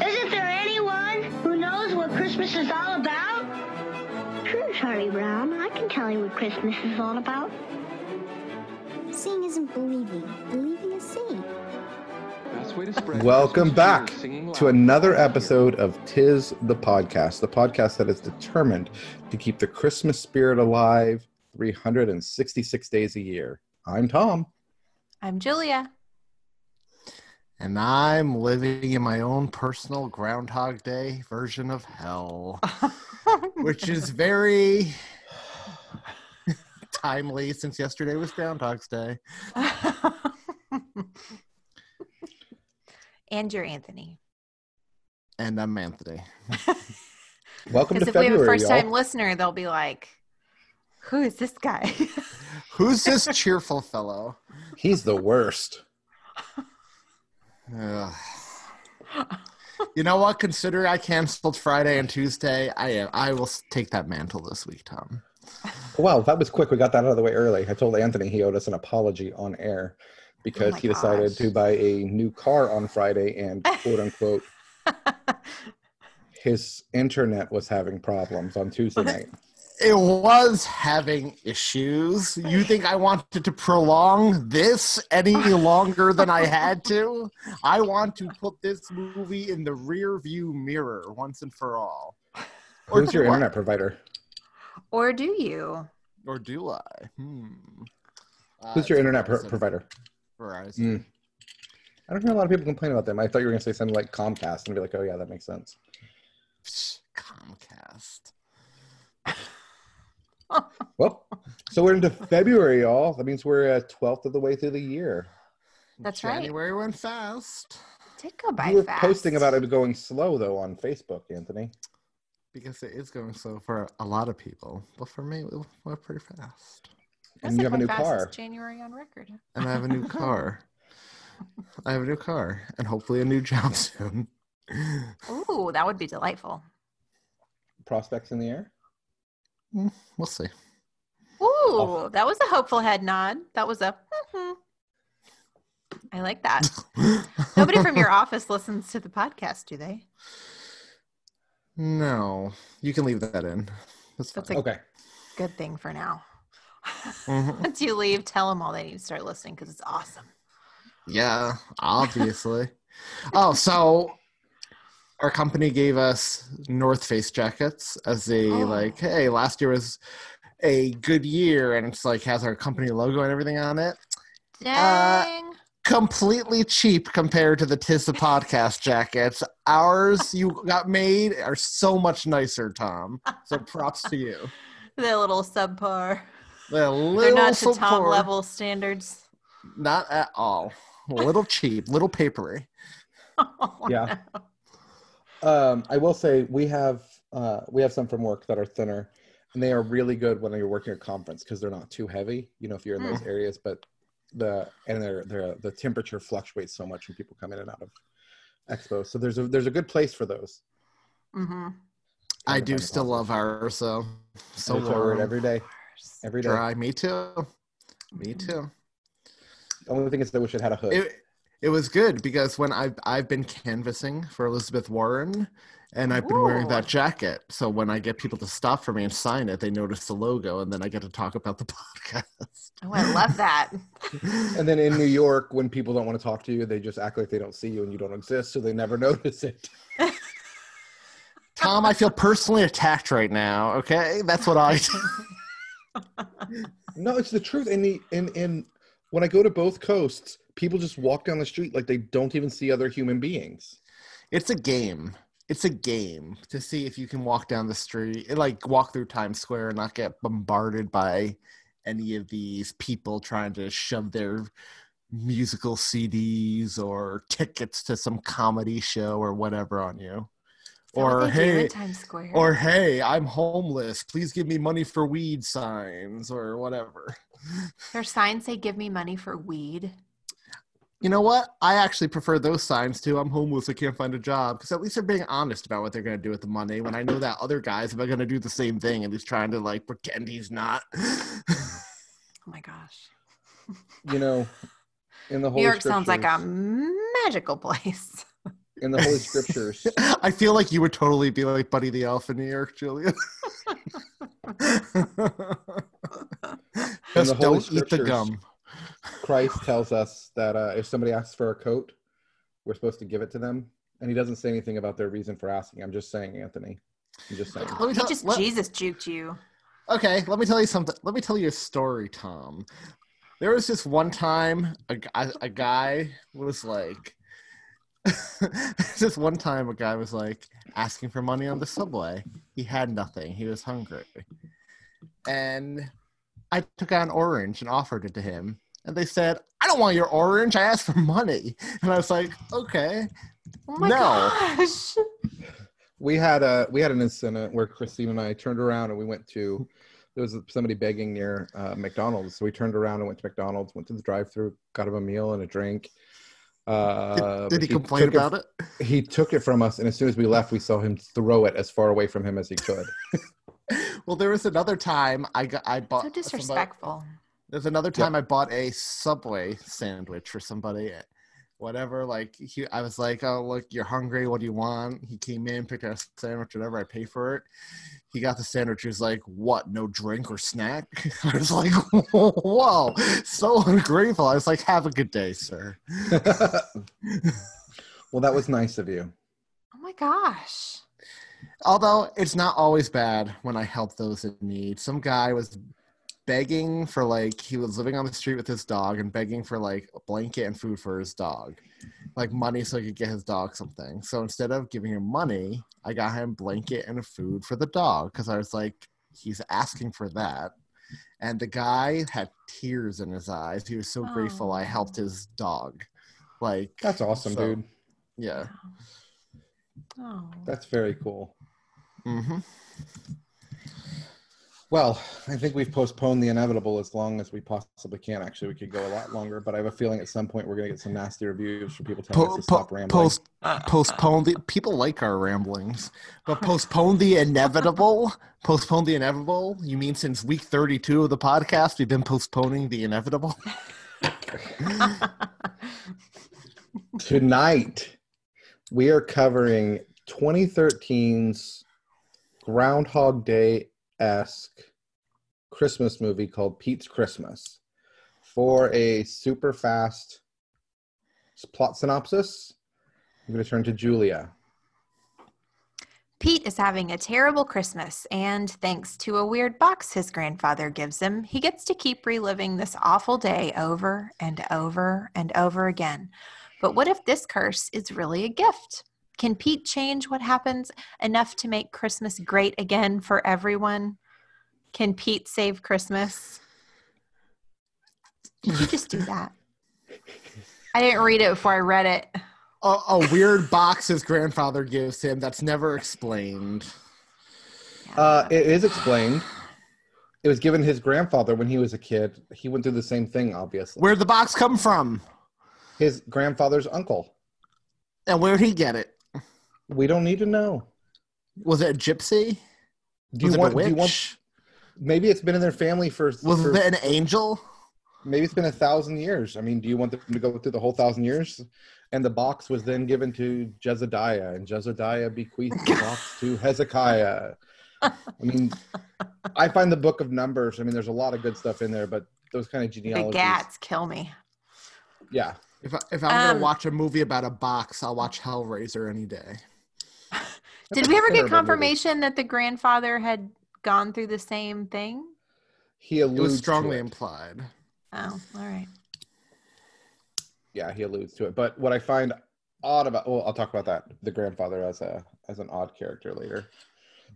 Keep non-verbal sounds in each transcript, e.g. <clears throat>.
Isn't there anyone who knows what Christmas is all about? Sure, Charlie Brown. I can tell you what Christmas is all about. Seeing isn't believing. Believing is seeing. Welcome back to another episode of Tis the Podcast, the podcast that is determined to keep the Christmas spirit alive 366 days a year. I'm Tom. I'm Julia. And I'm living in my own personal Groundhog Day version of hell, which is <laughs> very <laughs> timely since yesterday was Groundhog's Day. and you're Anthony. And I'm Anthony. <laughs> Welcome to Because if February, we have a first time listener, they'll be like, who is this guy? Who's this cheerful fellow? He's the worst. Ugh. You know what? Consider I canceled Friday and Tuesday. I am. I will take that mantle this week, Tom. Wow, that was quick. We got that out of the way early. I told Anthony he owed us an apology on air because oh my he decided gosh. to buy a new car on Friday and quote unquote <laughs> his internet was having problems on Tuesday night. It was having issues. You think I wanted to prolong this any longer than I had to? I want to put this movie in the rear view mirror once and for all. Or Who's your do I? internet provider? or do you? Or do I? Hmm. Uh, Who's your internet pro- provider? Verizon. Mm. I don't hear a lot of people complain about them. I thought you were going to say something like Comcast and be like, oh, yeah, that makes sense. Comcast. Well, so we're into February, y'all. That means we're a twelfth of the way through the year. That's right. January went fast Did go by you were fast. posting about it going slow though on Facebook, Anthony. because it is going slow for a lot of people, but for me, it went pretty fast. I And you have a new car. January on record. And I have a new <laughs> car. I have a new car, and hopefully a new job <laughs> soon. Ooh, that would be delightful. Prospects in the air. We'll see. Ooh, Oh. that was a hopeful head nod. That was a. mhm. I like that. <laughs> Nobody from your office listens to the podcast, do they? No, you can leave that in. That's That's a Okay. good thing for now. Mhm. <laughs> Once you leave, tell them all they need to start listening because it's awesome. Yeah, obviously. oh, so our company gave us North Face jackets as a Oh. like, hey, last year was a good year, and it's like has our company logo and everything on it. Uh, Dang. completely cheap compared to the Tis the Podcast jackets. Ours <laughs> you got made are so much nicer, Tom. So props to you. <laughs> They're a little subpar. They're, a little They're not to so Tom level standards. Not at all. A little cheap, little papery. <laughs> Oh, Yeah. Um, I will say we have uh, we have some from work that are thinner, and they are really good when you're working at a conference because they're not too heavy. You know, if you're in those areas, but the and they're, they're the temperature fluctuates so much when people come in and out of expos. So there's a there's a good place for those. hmm I do still love ours, so so I just wear it warm. every day. Every day. dry. Me too. Me too. The only thing is that we should have had a hood. It it was good because when I've I've been canvassing for Elizabeth Warren, and I've been wearing that jacket. So when I get people to stop for me and sign it, they notice the logo, and then I get to talk about the <laughs> podcast. Oh, I love that. and then in New York, when people don't want to talk to you, they just act like they don't see you and you don't exist, so they never <laughs> notice it. Tom, I feel personally attacked right now. Okay, that's what I. <laughs> No, it's the truth. And the in in when I go to both coasts, people just walk down the street like they don't even see other human beings. It's a game. It's a game to see if you can walk down the street, like walk through Times Square and not get bombarded by any of these people trying to shove their musical CDs or tickets to some comedy show or whatever on you. Is that what Or they do in hey, or hey, I'm homeless. Please give me money for weed signs or whatever. their signs say "Give me money for weed." You know what? I actually prefer those signs too. I'm homeless. I can't find a job because at least they're being honest about what they're going to do with the money. When I know that other guys are going to do the same thing and he's trying to like pretend he's not. <laughs> Oh my gosh, You know, in the New York sounds like a magical place. in the Holy Scriptures. <laughs> I feel like you would totally be like Buddy the Elf in New York, Julia. <laughs> Just don't eat the gum. Christ tells us that uh, if somebody asks for a coat, we're supposed to give it to them, and he doesn't say anything about their reason for asking. I'm just saying, Anthony. I'm just saying. Let me he tell- just let- Jesus juked you. Okay, let me tell you something. Let me tell you a story, Tom. There was this one time a, gu- a guy was like, <laughs> this one time a guy was like asking for money on the subway. He had nothing. He was hungry, and I took out an orange and offered it to him. And they said, "I don't want your orange. I asked for money." <laughs> And I was like, "Okay." Oh my No. gosh. we had a we had an incident where Christine and I turned around and we went to there was somebody begging near uh, McDonald's, so we turned around and went to McDonald's, went to the drive-through, got him a meal and a drink. Uh, Did he but complain about it? He took it from us, and as soon as we left, we saw him throw it as far away from him as he could. <laughs> Well, there was another time I got I bought So somebody- disrespectful. There's another time I bought a Subway sandwich for somebody. Eh, whatever, like he, I was like, "Oh, look, you're hungry. What do you want?" He came in, picked out a sandwich, whatever. I pay for it. He got the sandwich. He was like, "What? No drink or snack?" <laughs> I was like, "Whoa, so ungrateful." I was like, "Have a good day, sir." <laughs> well, that was nice of you. Oh my gosh. Although it's not always bad when I help those in need. Some guy was begging for like he was living on the street with his dog and begging for like a blanket and food for his dog, like money so he could get his dog something. So instead of giving him money, I got him blanket and food for the dog because I was like, he's asking for that. And the guy had tears in his eyes. He was so grateful I helped his dog. Like That's awesome, so, dude. Yeah. Oh. That's very cool. hmm Well, I think we've postponed the inevitable as long as we possibly can. Actually, we could go a lot longer, but I have a feeling at some point we're going to get some nasty reviews from people telling Po- us to po- stop rambling. post postpone the people like our ramblings, but postpone the inevitable. Postpone the inevitable. You mean since week thirty-two of the podcast, we've been postponing the inevitable? <laughs> Tonight, we are covering 2013's Groundhog Day esque Christmas movie called Pete's Christmas. For a super fast plot synopsis, I'm going to turn to Julia. Pete is having a terrible Christmas, and thanks to a weird box his grandfather gives him, he gets to keep reliving this awful day over and over and over again. But what if this curse is really a gift? Can Pete change what happens enough to make Christmas great again for everyone? Can Pete save Christmas? Did you just do that? I didn't read it before I read it. A, a weird box his grandfather gives him that's never explained. Uh, it is explained. It was given his grandfather when he was a kid. He went through the same thing, obviously. Where'd the box come from? His grandfather's uncle. And where'd he get it? We don't need to know. Was it a gypsy? Do Was you it want? a Do you want? Maybe it's been in their family for. Was for it an angel? maybe it's been a thousand years. I mean, do you want them to go through the whole thousand years? And the box was then given to Jezediah, and Jezediah bequeathed the box <laughs> to Hezekiah. I mean, I find the book of Numbers. I mean, there's a lot of good stuff in there, but those kind of The genealogies. gats kill me. Yeah, If, I, if I'm Um, gonna watch a movie about a box, I'll watch Hellraiser any day. Did we ever terrible get movie. confirmation that the grandfather had gone through the same thing? he It alludes. was to strongly it. implied. Oh, all right. yeah he alludes to it but what i find odd about well i'll talk about that the grandfather as a as an odd character later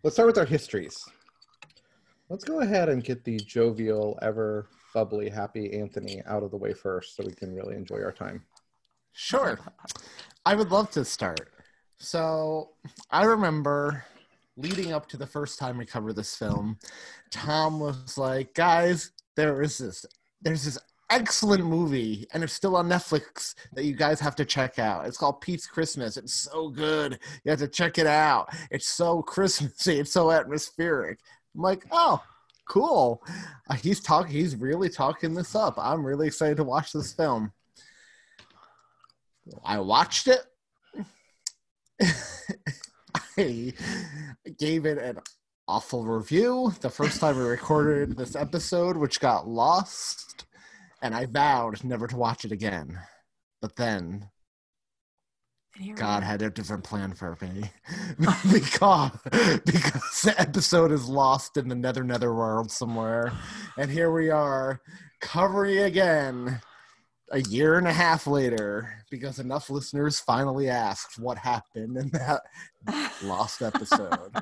let's start with our histories let's go ahead and get the jovial ever bubbly, happy Anthony out of the way first, so we can really enjoy our time. Sure. I would love to start. So I remember leading up to the first time we covered this film, Tom was like, guys, there is this there's this excellent movie and it's still on Netflix that you guys have to check out. It's called Pete's Christmas. It's so good. You have to check it out. It's so Christmassy. It's so atmospheric. I'm like, oh, cool. Uh, he's talking. He's really talking this up. I'm really excited to watch this film. I watched it. <laughs> I gave it an awful review the first time we recorded this episode, which got lost, and I vowed never to watch it again. But then God had a different plan for me. <laughs> <laughs> Because because the episode is lost in the nether nether world somewhere, and here we are covering again a year and a half later because enough listeners finally asked what happened in that <laughs> lost episode.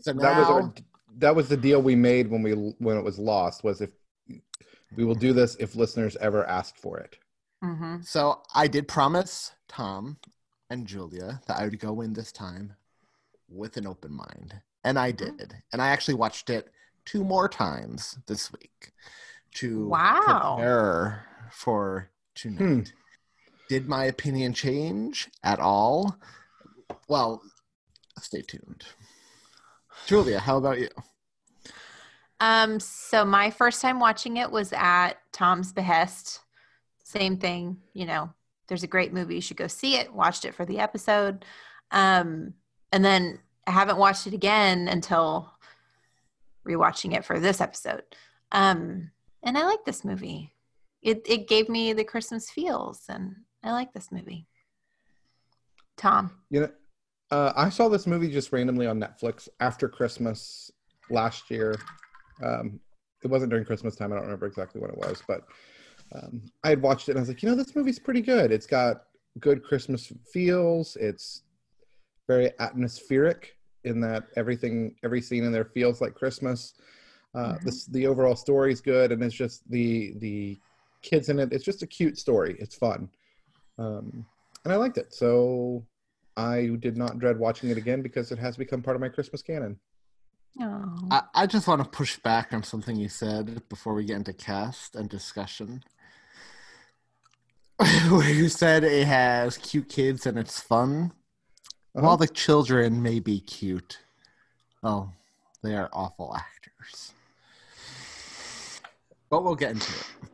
So now, <laughs> that was our, that was the deal we made when we when it was lost was if we will do this if listeners ever ask for it. Mm-hmm. so I did promise Tom and Julia that I would go in this time with an open mind, and I did. And I actually watched it two more times this week to Wow. prepare for tonight. Did my opinion change at all? Well, stay tuned. Julia, how about you? Um, so my first time watching it was at Tom's behest. Same thing, you know, there's a great movie, you should go see it. Watched it for the episode. Um, and then I haven't watched it again until rewatching it for this episode. Um, and I like this movie. It it gave me the Christmas feels and I like this movie. Tom. You know, uh, I saw this movie just randomly on Netflix after Christmas last year. Um, it wasn't during Christmas time. I don't remember exactly when it was, but um, I had watched it and I was like, you know, this movie's pretty good. It's got good Christmas feels. It's very atmospheric in that everything, every scene in there feels like Christmas. Uh, Mhm. this, the overall story is good, and it's just the the kids in it. It's just a cute story. It's fun, um, and I liked it. So I did not dread watching it again because it has become part of my Christmas canon. Oh. I, I just want to push back on something you said before we get into cast and discussion. <laughs> Where you said it has cute kids and it's fun. Uh-huh. While the children may be cute, oh, they are awful actors. But we'll get into it.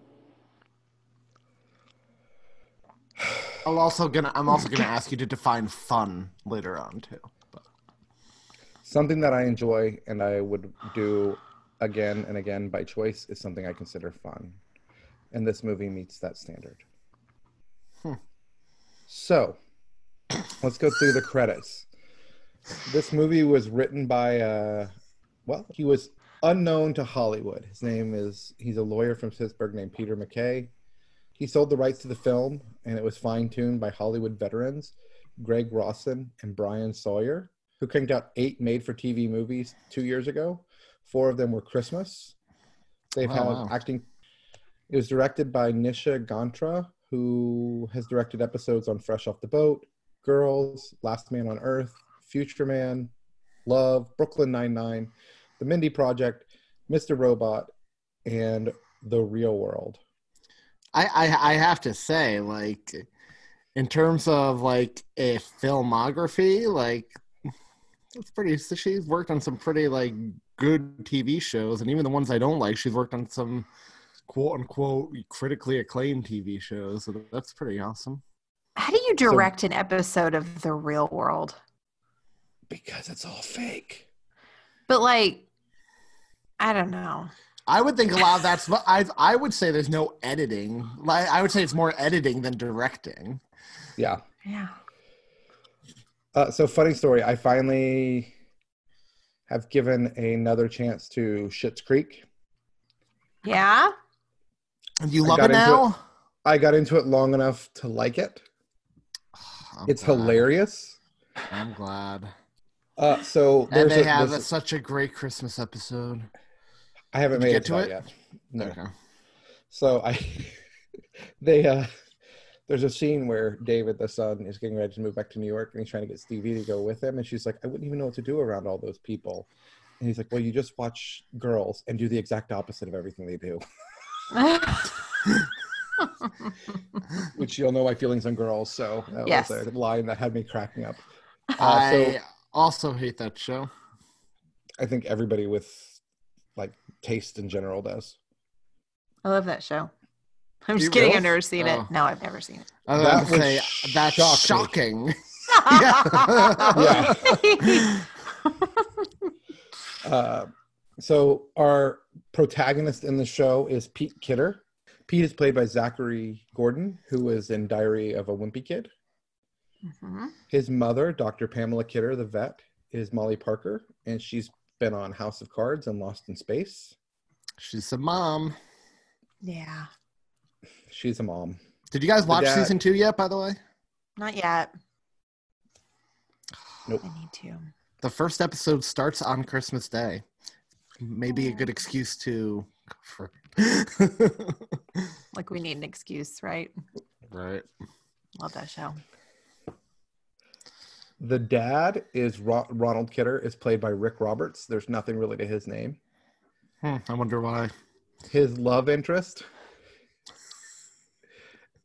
I'm also gonna. I'm also gonna ask you to define fun later on too. But Something that I enjoy and I would do again and again by choice is something I consider fun. And this movie meets that standard. Hmm. So, let's go through the credits. This movie was written by, uh, well, he was unknown to Hollywood. His name is, he's a lawyer from Pittsburgh named Peter McKay. He sold the rights to the film and it was fine tuned by Hollywood veterans Greg Rawson and Brian Sawyer who cranked out eight made-for-TV movies two years ago. Four of them were Christmas. They've Oh, had wow. acting. It was directed by Nisha Ganatra, who has directed episodes on Fresh Off the Boat, Girls, Last Man on Earth, Future Man, Love, Brooklyn Nine-Nine, The Mindy Project, Mr. Robot, and The Real World. I, I I have to say, like, in terms of like a filmography, like it's pretty. so She's worked on some pretty like good TV shows, and even the ones I don't like, she's worked on some quote unquote critically acclaimed TV shows. So that's pretty awesome. How do you direct an episode of The Real World? Because it's all fake. But like, I don't know. I would think a lot of that's. I I would say there's no editing. Like I would say it's more editing than directing. Yeah. Yeah. Uh, so funny story. I finally have given another chance to Schitt's Creek. Yeah. And you I love got it into now. I got into it long enough to like it. I'm It's glad. hilarious. I'm glad. Uh, so And they a, have a- such a great Christmas episode. I haven't made it to it yet. No. Okay. So I, <laughs> they, uh, there's a scene where David, the son, is getting ready to move back to New York, and he's trying to get Stevie to go with him, and she's like, "I wouldn't even know what to do around all those people." And he's like, "Well, you just watch girls and do the exact opposite of everything they do." <laughs> <laughs> Which you'll know my feelings on girls, so that Yes. was a line that had me cracking up. Uh, I so also hate that show. I think everybody with like taste in general does. I love that show. I'm You just kidding. really? I've never seen Oh. it. No, I've never seen it. I was That about to was say that's shocking. shocking. <laughs> yeah. <laughs> Uh, so our protagonist in the show is Pete Kidder. Pete is played by Zachary Gordon, who was in Diary of a Wimpy Kid. Mhm. His mother, Dr. Pamela Kidder, the vet, is Molly Parker, and she's been on House of Cards and Lost in Space. She's a mom. Yeah, She's a mom. Did you guys The watch dad- season two yet, by the way? not yet. Nope. I need to. The first episode starts on Christmas Day. Maybe a good excuse to for Like we need an excuse, right? <laughs> right. Love that show. The dad is Ro- Ronald Kidder, is played by Rick Roberts. There's nothing really to his name. Hmm, I wonder why. His love interest,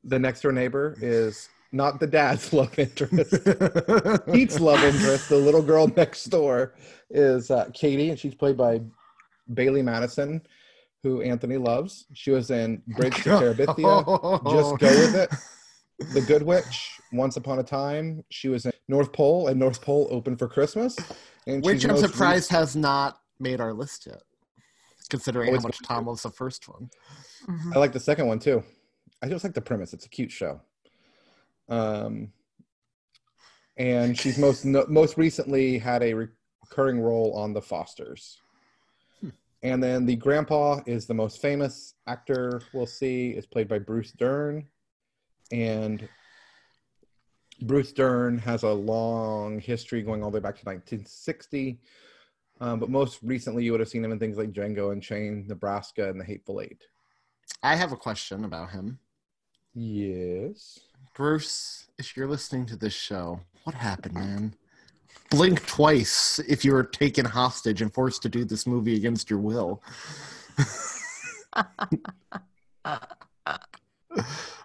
the next door neighbor, is not the dad's <laughs> love interest. <laughs> Pete's love interest, the little girl next door, is uh, Katie, and she's played by Bailee Madison, who Anthony loves. She was in Bridge to Terabithia. Just go with it. <laughs> The Good Witch, Once Upon a Time. She was in North Pole, and North Pole open for Christmas. And Which I'm most surprised has not made our list yet, considering Always how much going Tom to. loves the first one. Mhm. I like the second one too. I just like the premise. It's a cute show. Um, and she's most no, most recently had a recurring role on The Fosters. And then the grandpa is the most famous actor we'll see. is played by Bruce Dern, and Bruce Dern has a long history going all the way back to 1960. Um, but most recently, you would have seen him in things like Django Unchained, Nebraska, and The Hateful Eight. I have a question about him. Yes. Bruce, if you're listening to this show, what happened, man? Blink twice if you were taken hostage and forced to do this movie against your will. <laughs> <laughs> <laughs>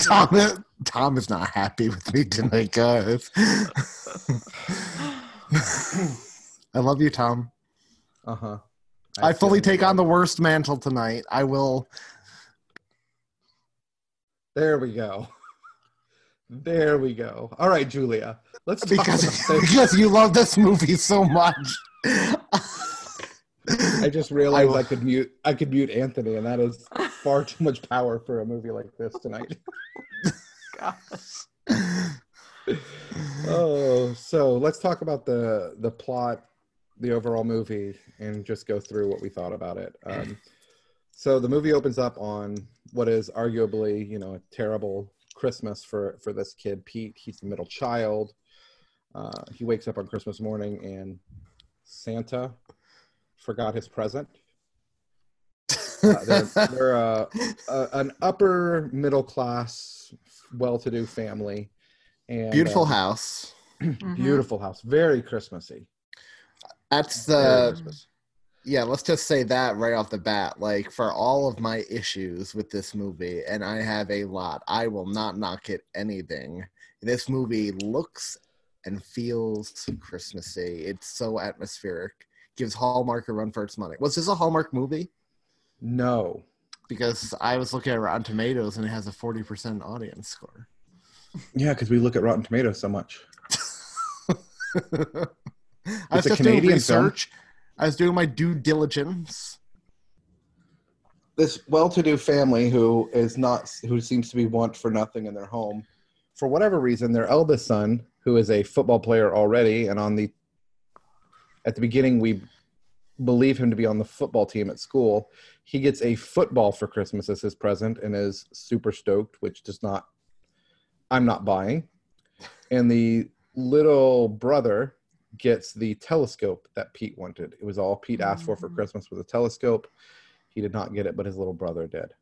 Tom, Tom is not happy with me tonight, guys. <laughs> I love you, Tom. Uh huh. I fully take on the worst mantle tonight. I will. There we go. There we go. All right, Julia. Let's talk because about <laughs> because you love this movie so much. I just realized I- I, could mute. I could mute Anthony, and that is <laughs> far too much power for a movie like this tonight. <laughs> Oh, so let's talk about the the plot, the overall movie, and just go through what we thought about it. Um, so the movie opens up on what is arguably, you know, a terrible Christmas for for this kid Pete. He's the middle child. Uh, he wakes up on Christmas morning and Santa forgot his present. Uh, they're they're uh, a, an upper middle class, well-to-do family, and Beautiful um, house. <clears throat> Mhm. beautiful house, very Christmassy. That's the Christmas. yeah. Let's just say that right off the bat. Like for all of my issues with this movie, and I have a lot. I will not knock it anything. This movie looks and feels Christmassy. It's so atmospheric. Gives Hallmark a run for its money. Was this a Hallmark movie? No, Because I was looking at Rotten Tomatoes and it has a forty percent audience score. yeah, because we look at Rotten Tomatoes so much. <laughs> I was It's a just doing Canadian film. research. I was doing my due diligence. This well-to-do family who is not, who seems to be want for nothing in their home, for whatever reason, their eldest son, who is a football player already, and on the, at the beginning we believe him to be on the football team at school. He gets a football for Christmas as his present and is super stoked, which does not, I'm not buying. And the little brother gets the telescope that Pete wanted. It was all Pete asked for for Mhm. Christmas was a telescope. He did not get it, but his little brother did.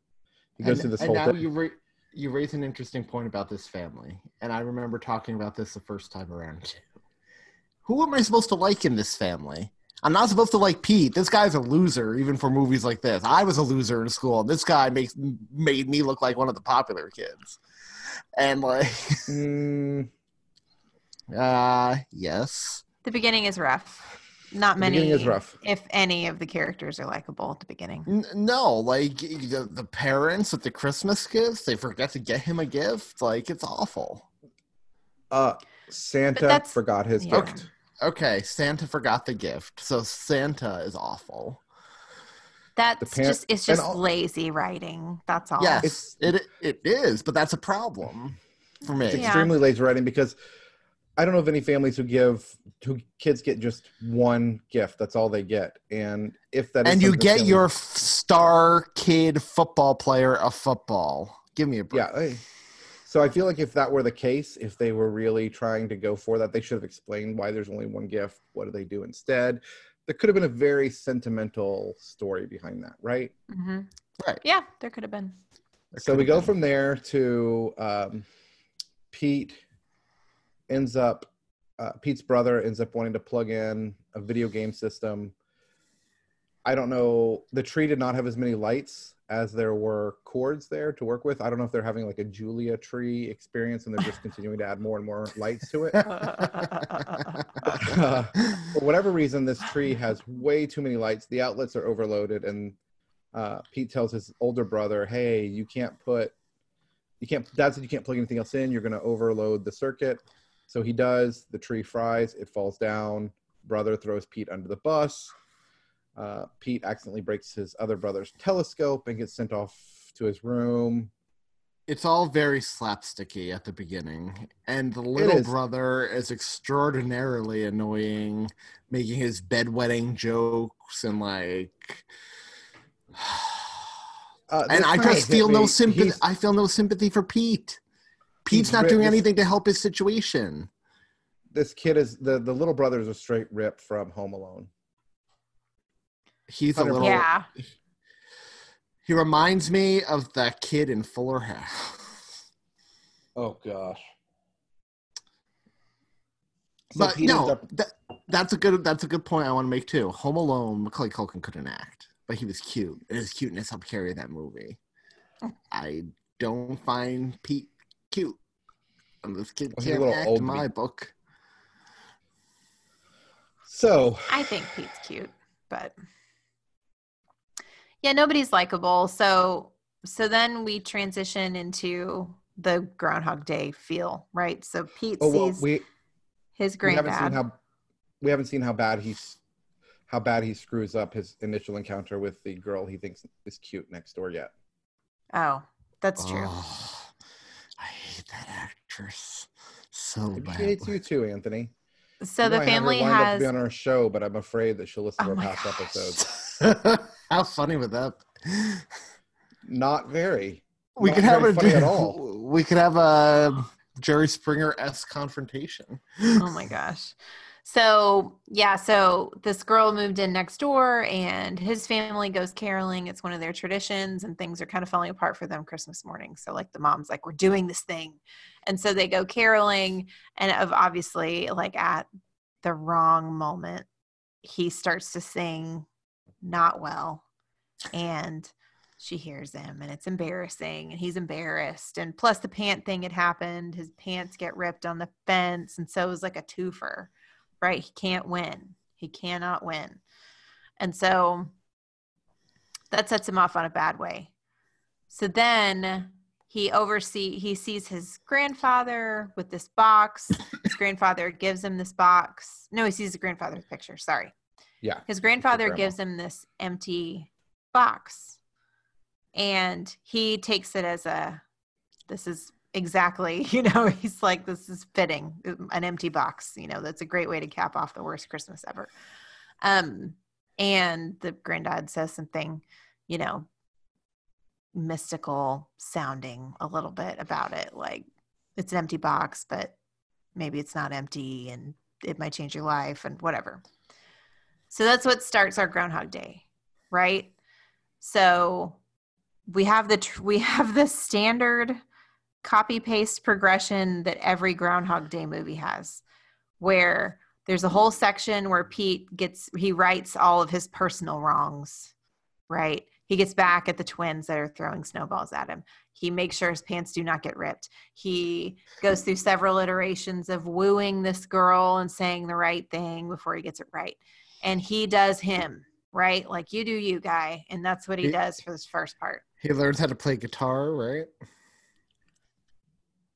He goes and, through this and whole now thing. you ra- you raise an interesting point about this family, and I remember talking about this the first time around too. Who am I supposed to like in this family? I'm not supposed to like Pete. This guy's a loser, even for movies like this. I was a loser in school, and this guy makes made me look like one of the popular kids. And like, Mm, <laughs> uh, yes, The beginning is rough. Not The many, beginning is rough. if any, of the characters are likable at the beginning. N- no, like the, the parents with the Christmas gifts, they forget to get him a gift. Like it's awful. uh, Santa forgot his yeah. gift. Okay, Santa forgot the gift, so Santa is awful. That's par- just it's just all- lazy writing. That's all. Yes, it it is, but that's a problem for me. It's Yeah. extremely lazy writing because I don't know of any families who give who kids get just one gift. That's all they get, and if that And you get family- your f- star kid football player a football. Give me a break. yeah. I- So I feel like if that were the case, if they were really trying to go for that, they should have explained why there's only one gift. What do they do instead? There could have been a very sentimental story behind that, right? hmm Right. Yeah, there could have been. There so we go been. from there to um, Pete ends up uh, Pete's brother ends up wanting to plug in a video game system. I don't know. The tree did not have as many lights as there were cords there to work with. I don't know if they're having like a Julia tree experience and they're just continuing to add more and more lights to it. Uh, <laughs> <laughs> for whatever reason, this tree has way too many lights. The outlets are overloaded, and uh, Pete tells his older brother, "Hey, you can't put, you can't. Dad said you can't plug anything else in. You're going to overload the circuit." So he does. The tree fries. It falls down. Brother throws Pete under the bus. Uh, Pete accidentally breaks his other brother's telescope and gets sent off to his room. it's all very slapsticky at the beginning, and the little is. brother is extraordinarily annoying, making his bedwetting jokes and like. <sighs> Uh, and I just feel no sympathy. He's- I feel no sympathy for Pete. Pete's He's not doing anything to help his situation. this kid is the the little brother is a straight rip from Home Alone. He's a little. Yeah. He reminds me of that kid in Fuller House. Oh gosh. So but Pete no, up- that, that's a good that's a good point I want to make too. Home Alone, Macaulay Culkin couldn't act, but he was cute. And his cuteness helped carry that movie. I don't find Pete cute. And this kid Well, he's a can't little act old in my meat. book. So I think Pete's cute, but yeah, nobody's likable. So so then we transition into the Groundhog Day feel, right? So Pete oh well, sees we his we haven't granddad. seen how we haven't seen how bad he's how bad he screws up his initial encounter with the girl he thinks is cute next door yet. oh, that's true. Oh, I hate that actress so Maybe bad. she hates you too, Anthony. So You know, the I have her family lined up to has be on our show, but I'm afraid that she'll listen oh to Oh our past gosh. episodes. <laughs> How funny would that? be? <laughs> Not very. We Not could have a funny at <laughs> all. We could have a Jerry Springer s confrontation. oh my gosh. So, yeah, so this girl moved in next door and his family goes caroling. It's one of their traditions and things are kind of falling apart for them Christmas morning. So, like, the mom's like, We're doing this thing. And so they go caroling, and of obviously, like, at the wrong moment, he starts to sing not well. And she hears him and it's embarrassing and he's embarrassed and plus the pant thing had happened his pants get ripped on the fence and so it was like a twofer right? He can't win. He cannot win. And so that sets him off on a bad way. So then he oversee he sees his grandfather with this box. His grandfather gives him this box. No he sees his grandfather's picture sorry Yeah. his grandfather gives him this empty box and he takes it as a this is exactly <laughs> you know he's like this is fitting an empty box you know that's a great way to cap off the worst christmas ever um and the granddad says something you know mystical sounding a little bit about it like it's an empty box but maybe it's not empty and it might change your life and whatever so that's what starts our groundhog day right so we have the tr- <laughs> we have the standard copy paste progression that every Groundhog Day movie has, where there's a whole section where Pete gets he writes all of his personal wrongs, right? He gets back at the twins that are throwing snowballs at him. He makes sure his pants do not get ripped. He goes through several iterations of wooing this girl and saying the right thing before he gets it right. And he does him, right? Like you do you, guy. And that's what he He- does for this first part. He learns how to play guitar, right? that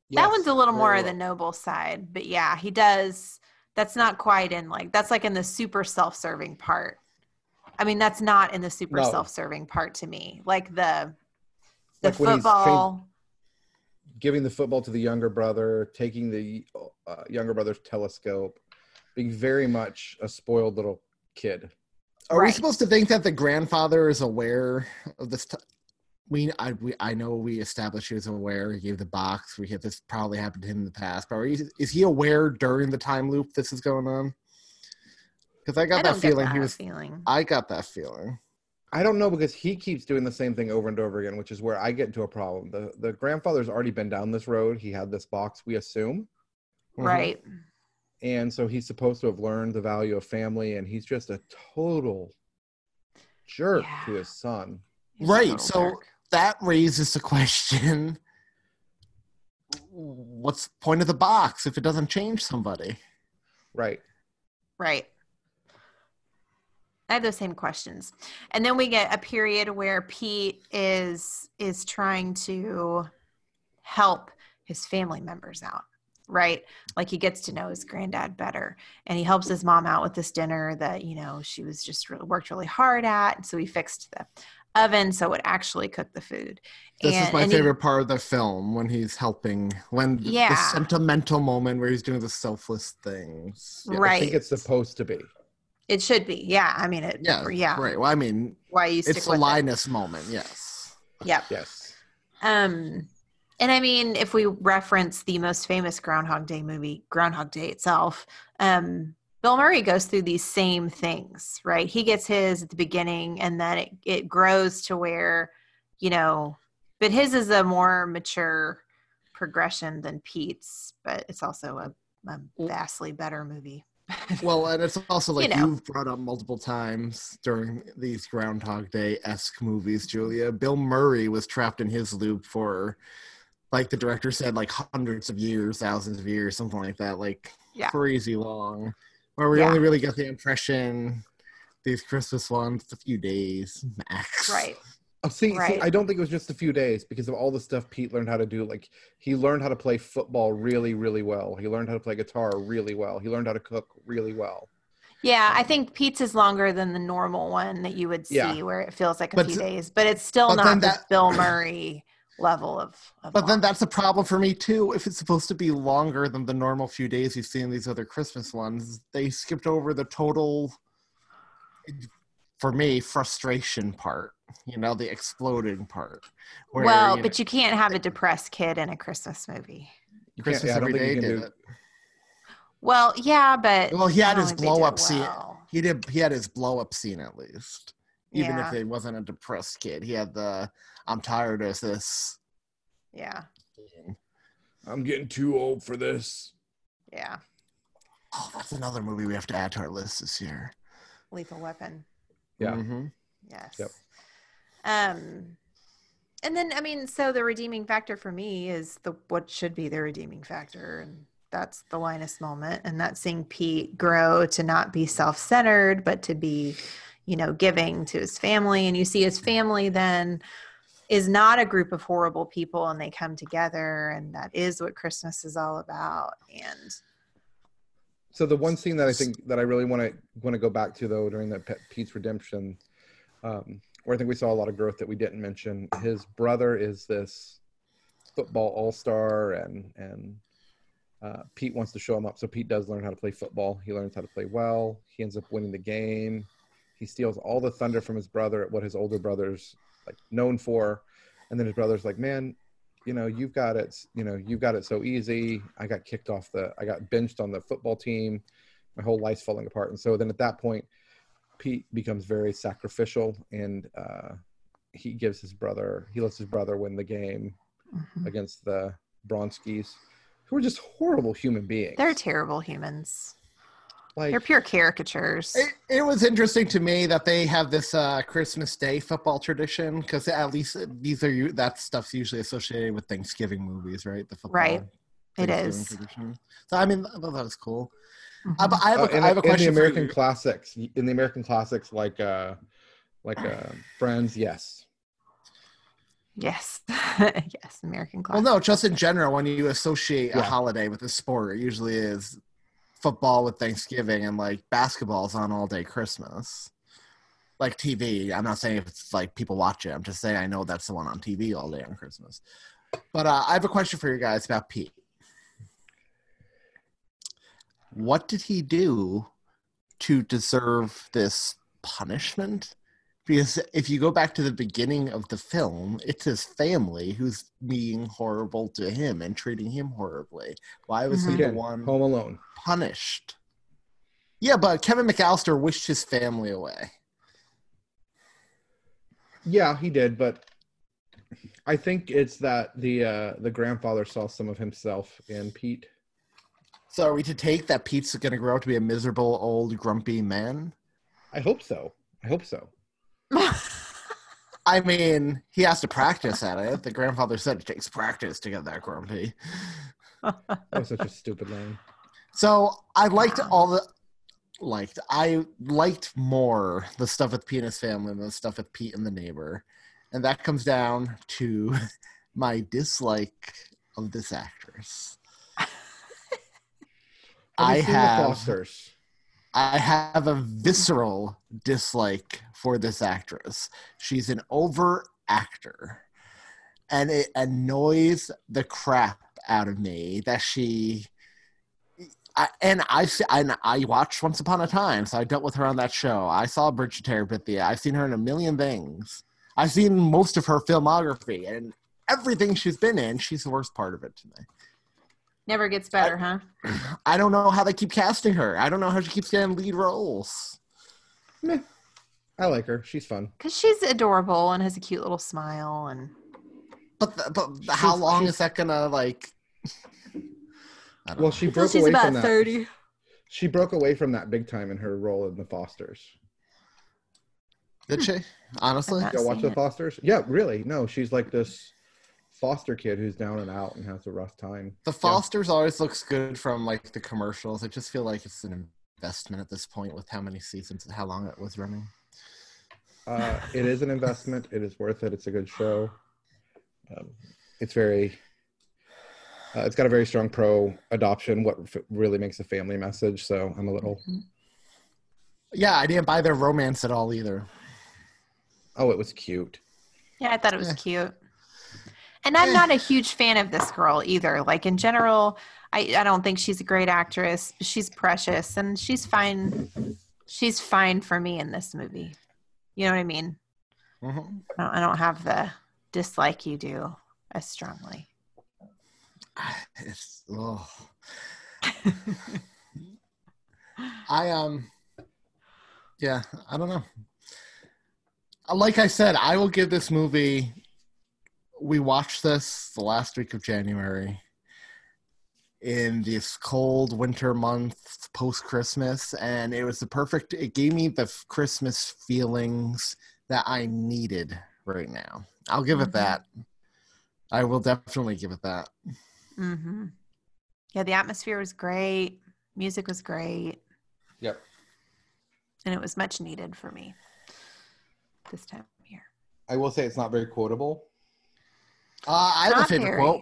Yes, one's a little more very of the noble side, but yeah, he does. That's not quite in like that's like in the super self-serving part. I mean, that's not in the super No. self-serving part to me. Like the the Like when he's trained- football. giving the football to the younger brother, taking the uh, younger brother's telescope, being very much a spoiled little kid. Are we supposed to think that the grandfather is aware of this? T- we, I, we, I know we established he was aware. He gave the box. We have this probably happened to him in the past. But are he, is he aware during the time loop this is going on? Because I got I that feeling that he was. feeling. I got that feeling. I don't know because he keeps doing the same thing over and over again, which is where I get into a problem. The the grandfather's already been down this road. He had this box, we assume, Mhm. Right. And so he's supposed to have learned the value of family, and he's just a total jerk to his son. He's Right, so- jerk. That raises the question: What's the point of the box if it doesn't change somebody? Right. Right. I have those same questions. And then we get a period where Pete is is trying to help his family members out, right? Like he gets to know his granddad better and he helps his mom out with this dinner that, you know, she was just really worked really hard at. So he fixed the oven so it actually cooked the food. This And- is my and he- favorite part of the film when he's helping, when th- the Yeah. sentimental moment where he's doing the selfless things. Yeah, right. I think it's supposed to be. it should be. Yeah. I mean it Yeah, yeah. right. Well, I mean, Why you it's a with it. Linus moment. Yes. Yep. Yes. Um, and I mean, if we reference the most famous Groundhog Day movie, Groundhog Day itself, um, Bill Murray goes through these same things, right? He gets his at the beginning, and then it, it grows to where, you know, but his is a more mature progression than Pete's, but it's also a, a vastly better movie. <laughs> Well, and it's also like You know. you've brought up multiple times during these Groundhog Day esque movies, Julia. Bill Murray was trapped in his loop for, like the director said, like hundreds of years, thousands of years, something like that, like Yeah. crazy long. Where we Yeah. only really get the impression these Christmas ones, a few days max. Right. Oh, see, see, I don't think it was just a few days because of all the stuff Pete learned how to do. Like he learned how to play football really, really well. He learned how to play guitar really well. He learned how to cook really well. Yeah, I um, think pizza's longer than the normal one that you would see, Yeah. where it feels like a But few days, but it's still but not the that- Bill Murray level of. of But then that's a problem for me too. If it's supposed to be longer than the normal few days you see in these other Christmas ones, they skipped over the total, for me, frustration part. You know, the exploding part. where, well, you but you can't have a depressed kid in a Christmas movie. You Christmas yeah, I don't every think day you did do- it. Well, yeah, but Well, he had his think they did blow it up scene. well. He did. He had his blow up scene at least, even Yeah. if it wasn't a depressed kid. He had the "I'm tired of this." Yeah. I'm getting too old for this. yeah. Oh, that's another movie we have to add to our list this year. Lethal Weapon. Yeah. Mhm. Yes. Yep. Um, and then I mean, so the redeeming factor for me is the what should be the redeeming factor, and that's the Linus moment, and that's seeing Pete grow to not be self-centered, but to be, you know, giving to his family, and you see his family then is not a group of horrible people, and they come together, and that is what Christmas is all about, and So the one scene that I think that I really want to want to go back to though during that Pe- Pete's redemption, um, where I think we saw a lot of growth that we didn't mention. His brother is this football all star, and and uh, Pete wants to show him up. So Pete does learn how to play football. He learns how to play well. He ends up winning the game. He steals all the thunder from his brother at what his older brother's like known for, and then his brother's like, "Man, you know, you've got it, you know, you've got it so easy. I got kicked off the, I got benched on the football team. My whole life's falling apart. And so then at that point, Pete becomes very sacrificial and uh, he gives his brother he lets his brother win the game Mhm. against the Bronskis, who are just horrible human beings. They're terrible humans. Like They're pure caricatures. It, it was interesting to me that they have this uh, Christmas Day football tradition because at least these are you that stuff's usually associated with Thanksgiving movies, right? The football Right. It is. Tradition. So I mean, I thought that was cool. Mhm. Uh, but I have, Uh, a, in, I have a in the question for American you. classics. In the American classics, like uh, like uh, Friends, yes. Yes. <laughs> yes. American classics. Well, no, just in general, when you associate a holiday with a sport, it usually is football with Thanksgiving and like basketball's on all day Christmas. Like TV. I'm not saying if it's like people watch it. I'm just saying I know that's the one on TV all day on Christmas. But uh, I have a question for you guys about Pete. What did he do to deserve this punishment? Because if you go back to the beginning of the film, it's his family who's being horrible to him and treating him horribly. Why was he Again, the one Home Alone. punished? Yeah, but Kevin McAllister wished his family away. Yeah, he did, but I think it's that the uh, the grandfather saw some of himself in Pete. So are we to take that Pete's going to grow up to be a miserable old grumpy man? I hope so. I hope so. <laughs> I mean, he has to practice at it. The grandfather said it takes practice to get that grumpy. That was such a stupid line. So I liked all the liked. I liked more the stuff with Pete and his family than the stuff with Pete and the neighbor, and that comes down to <laughs> my dislike of this actress. I you seen The have I have a visceral dislike for this actress. She's an over actor. And it annoys the crap out of me that she I, and I and I watched Once Upon a Time, so I dealt with her on that show. I saw Bridge to Terabithia. I've seen her in a million things. I've seen most of her filmography, and everything she's been in, she's the worst part of it to me. Never gets better, huh? I don't know how they keep casting her. I don't know how she keeps getting lead roles. Meh. I like her. She's fun. Because she's adorable and has a cute little smile. And But the, but how long she's- is that gonna like? I Well, know. she broke she's away about from that. 30. She broke away from that big time in her role in The Fosters. did she honestly? I've Go watch seen The it. Fosters. Yeah, really. No, she's like this foster kid who's down and out and has a rough time. The Fosters always looks good from like the commercials. I just feel like it's an investment at this point with how many seasons and how long it was running. Uh, it is an investment. It is worth it. It's a good show. Um, it's very. Uh, it's got a very strong pro adoption. What f- really makes a family message. So I'm a little. Yeah, I didn't buy their romance at all either. Oh, it was cute. Yeah, I thought it was Yeah. cute. And I'm Eh. not a huge fan of this girl either. Like in general, I, I don't think she's a great actress. But she's precious and she's fine. She's fine for me in this movie. You know what I mean? Mhm. I don't, I don't have the dislike you do as strongly. <sighs> It's oh. <laughs> I um yeah, I don't know. Uh, Like I said, I will give this movie we watched this the last week of January in this cold winter month post Christmas and it was the perfect it gave me the Christmas feelings that I needed right now. I'll give Mhm. it that. I will definitely give it that. hmm Yeah, the atmosphere was great. Music was great. Yep. And it was much needed for me this time of year. I will say it's not very quotable. Uh, I have a favorite very. quote.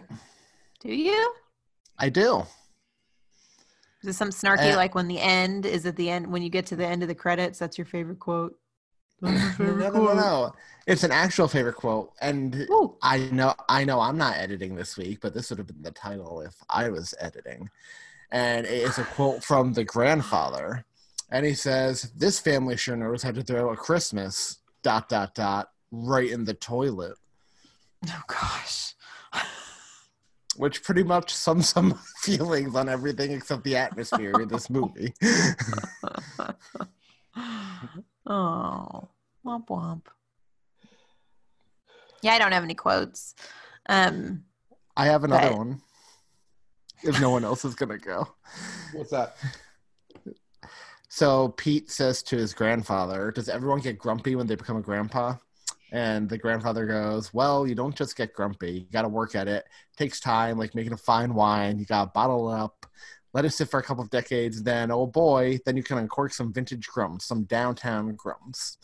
Do you? I do. Is it some snarky Uh, like when the end is at the end when you get to the end of the credits? That's your favorite quote. That's your <laughs> No, favorite no, no, quote. no. It's an actual favorite quote, and Ooh. I know, I know, I'm not editing this week, but this would have been the title if I was editing. And it is a quote from the grandfather, and he says, "This family sure knows how to throw a Christmas dot dot dot right in the toilet," <laughs> Oh gosh. Which pretty much sums some <laughs> feelings on everything except the atmosphere in this movie. <laughs> oh, womp womp. Yeah, I don't have any quotes. Um, I have another But- one. If no one else is gonna go. What's that? So Pete says to his grandfather, Does everyone get grumpy when they become a grandpa? And the grandfather goes, Well, you don't just get grumpy. You got to work at it. takes time, like making a fine wine. You got to bottle it up, let it sit for a couple of decades. Then, oh boy, then you can uncork some vintage grums, some downtown grums.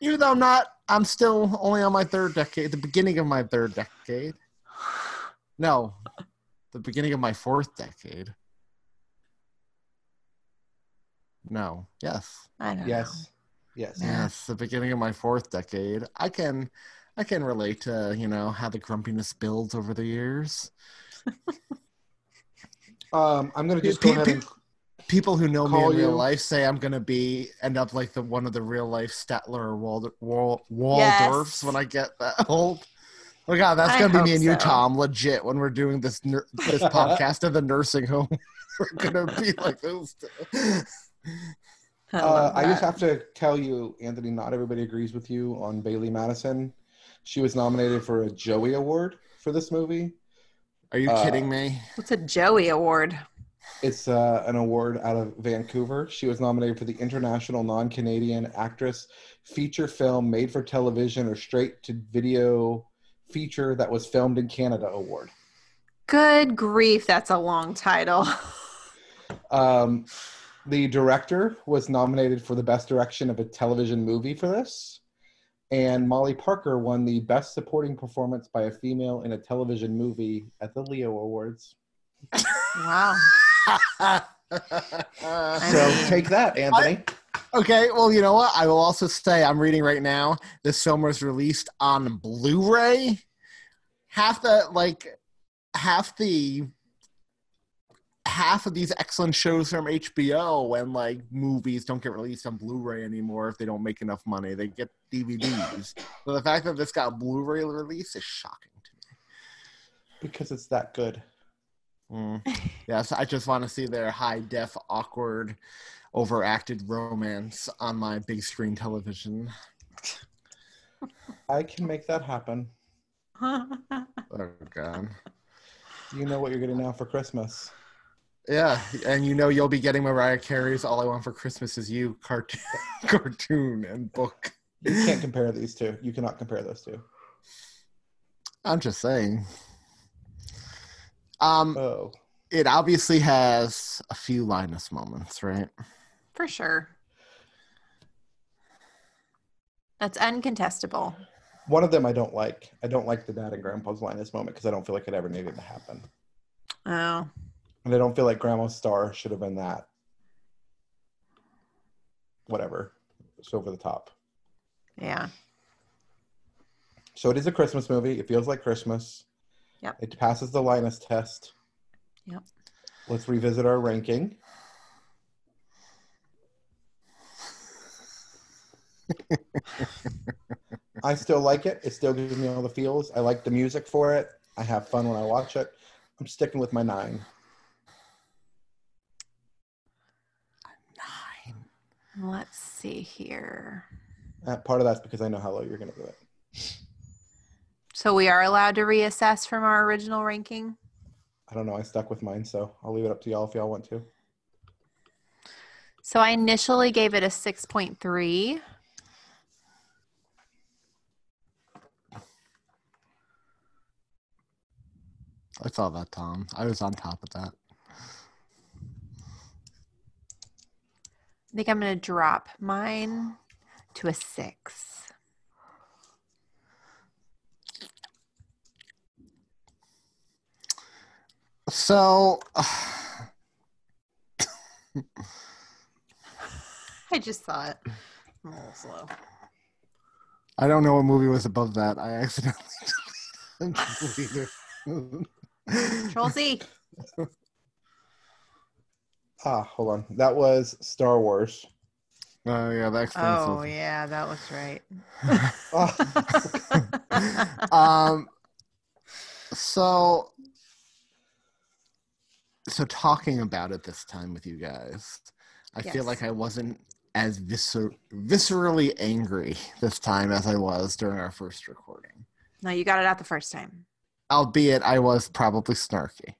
Even though I'm not, I'm still only on my third decade, the beginning of my third decade. No, the beginning of my fourth decade. No, yes. I don't know. Yes. Yes. Yes, the beginning of my fourth decade. I can I can relate to, you know, how the grumpiness builds over the years. Um, I'm gonna just Pe- go ahead pe- and People who know me Call in real you. life say I'm gonna be end up like the one of the real life Statler or Wald, Wal, Yes. Waldorfs when I get that <laughs> old. Oh god, that's I gonna be me and you. Tom. Legit, when we're doing this nur- this <laughs> podcast at the nursing home, <laughs> we're gonna be like those. Two. I, Uh, I just have to tell you, Anthony, not everybody agrees with you on Bailee Madison. She was nominated for a Joey Award for this movie. Are you Uh, kidding me? What's a Joey Award? It's uh, an award out of Vancouver. She was nominated for the International Non Canadian Actress Feature Film Made for Television or Straight to Video Feature that was filmed in Canada award. Good grief, that's a long title. Um, the director was nominated for the best direction of a television movie for this. And Molly Parker won the best supporting performance by a female in a television movie at the Leo Awards. wow. <laughs> So take that, Anthony. Okay, well, you know what? I will also say I'm reading right now. This film was released on Blu-ray. Half the like, half the half of these excellent shows from HBO and like movies don't get released on Blu-ray anymore if they don't make enough money. They get DVDs. so the fact that this got Blu-ray release is shocking to me. because it's that good. Mm. Yes, I just want to see their high def, awkward, overacted romance on my big screen television. I can make that happen. <laughs> Oh god. You know what you're getting now for Christmas. Yeah, and you know you'll be getting Mariah Carey's "All I Want for Christmas Is You" cartoon, <laughs> cartoon and book. You can't compare these two. You cannot compare those two. I'm just saying. Um, Oh, it obviously has a few Linus moments, right? For sure. That's uncontestable. one of them I don't like. I don't like the dad and grandpa's Linus moment because I don't feel like it ever needed to happen. Oh. And I don't feel like Grandma star should have been that. Whatever. It's over the top. Yeah. So it is a Christmas movie. It feels like Christmas. Yep. It passes the Linus test. Yep. Let's revisit our ranking. I still like it. It still gives me all the feels. I like the music for it. I have fun when I watch it. I'm sticking with my nine. Nine. Let's see here. Uh, part of that's because I know how low you're going to do it. So we are allowed to reassess from our original ranking. I don't know. I stuck with mine, so I'll leave it up to y'all if y'all want to. So I initially gave it a 6.3. I saw that, Tom. I was on top of that. Think I'm going to drop mine to a 6. So, <sighs> I just saw it. I'm a little slow. I don't know what movie was above that. I accidentally <laughs> deleted. Control Z. <laughs> Ah, hold on. That was Star Wars. Oh yeah, that explains Oh, something. yeah, that looks right. <laughs> Ah, <laughs> um so so talking about it this time with you guys i Yes. feel like i wasn't as viscer- viscerally angry this time as i was during our first recording No, you got it out the first time. albeit I was probably snarky.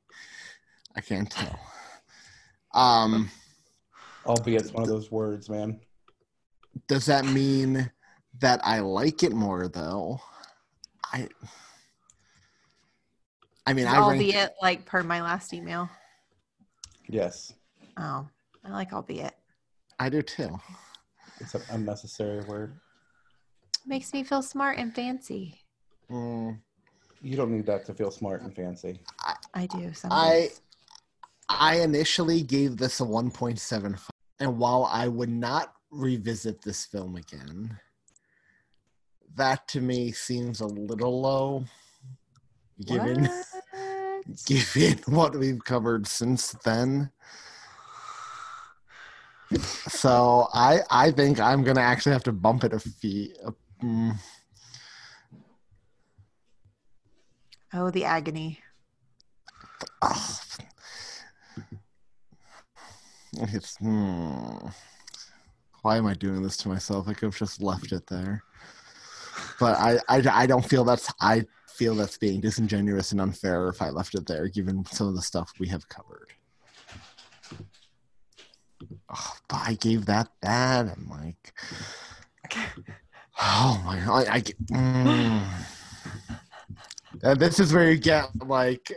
I can't tell. Um, Albeit it's one of those words, man. does that mean that I like it more though? I I mean, I ranked, albeit like per my last email. Yes, Oh, I like albeit. I do too. it's an unnecessary word. Makes me feel smart and fancy. Mm, You don't need that to feel smart and fancy. I do. Some I days. I initially gave this a 1.75 and while I would not revisit this film again, that to me seems a little low given What? <laughs> given what we've covered since then. So I I think I'm gonna actually have to bump it a feet. Mm, Oh, the agony. oh. It's hmm. why am I doing this to myself? I could have just left it there. But I, I I don't feel that's I feel that's being disingenuous and unfair if I left it there, given some of the stuff we have covered. Oh, but I gave that bad. I'm like, <laughs> oh my god, I, I get. Mm. And this is where you get like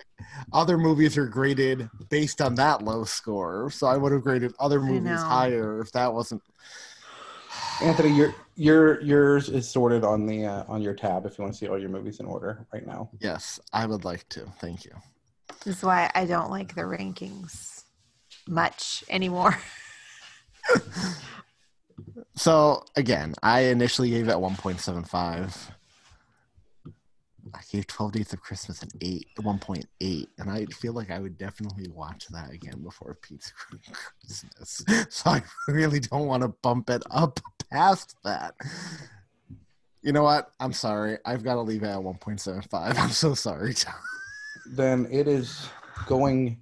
other movies are graded based on that low score. So I would have graded other movies higher if that wasn't. <sighs> Anthony, your your yours is sorted on the uh, on your tab if you want to see all your movies in order right now. Yes, I would like to. Thank you. This is why I don't like the rankings much anymore. <laughs> <laughs> So again, I initially gave it 1.75. I gave 12 Days of Christmas an 8, 1.8, and I feel like I would definitely watch that again before Pete's <laughs> Christmas. So I really don't want to bump it up past that. You know what? I'm sorry. I've got to leave it at 1.75. <laughs> I'm so sorry. John. Then it is going.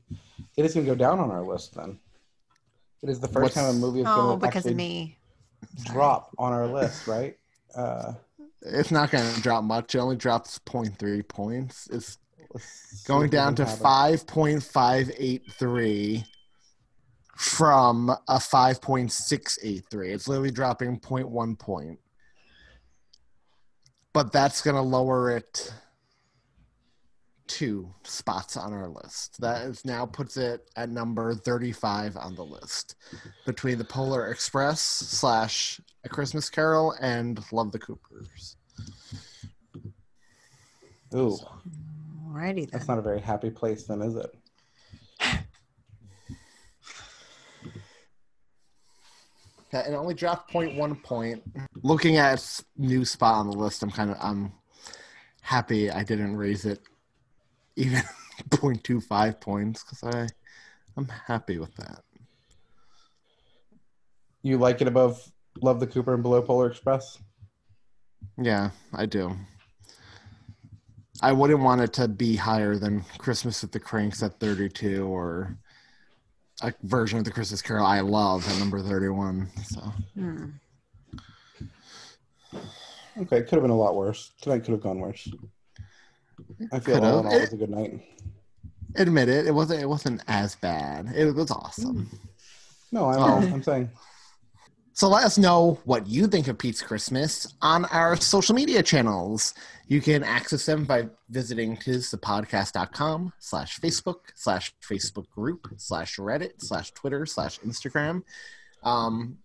It is going to go down on our list. Then it is the first What's- time a movie is Oh, going to because actually of me. drop on our list, right? Uh, It's not going to drop much. It only drops 0.3 points. It's let's going down to can have it. 5.583 from a 5.683. It's literally dropping 0.1 point. But that's going to lower it two spots on our list. That is now puts it at number 35 on the list between the Polar Express slash A Christmas Carol and Love the Coopers. Ooh, Alrighty then. that's not a very happy place, then, is it? <laughs> Yeah, and only dropped one point. Looking at its new spot on the list, I'm kind of I'm happy I didn't raise it even <laughs> 0.25 points because I I'm happy with that. You like it above Love the Cooper and Below Polar Express? Yeah, I do. I wouldn't want it to be higher than Christmas at the Kranks at 32 or a version of the Christmas Carol I love at number 31. So Hmm. Okay, it could have been a lot worse. Tonight could have gone worse. I feel Could've. all in all it was a good night. admit it, it wasn't it wasn't as bad. It was awesome. <laughs> No, I know. Oh. I'm saying So let us know what you think of Pete's Christmas on our social media channels. You can access them by visiting tisthepodcast.com slash Facebook slash Facebook group slash Reddit slash Twitter slash Instagram. Um,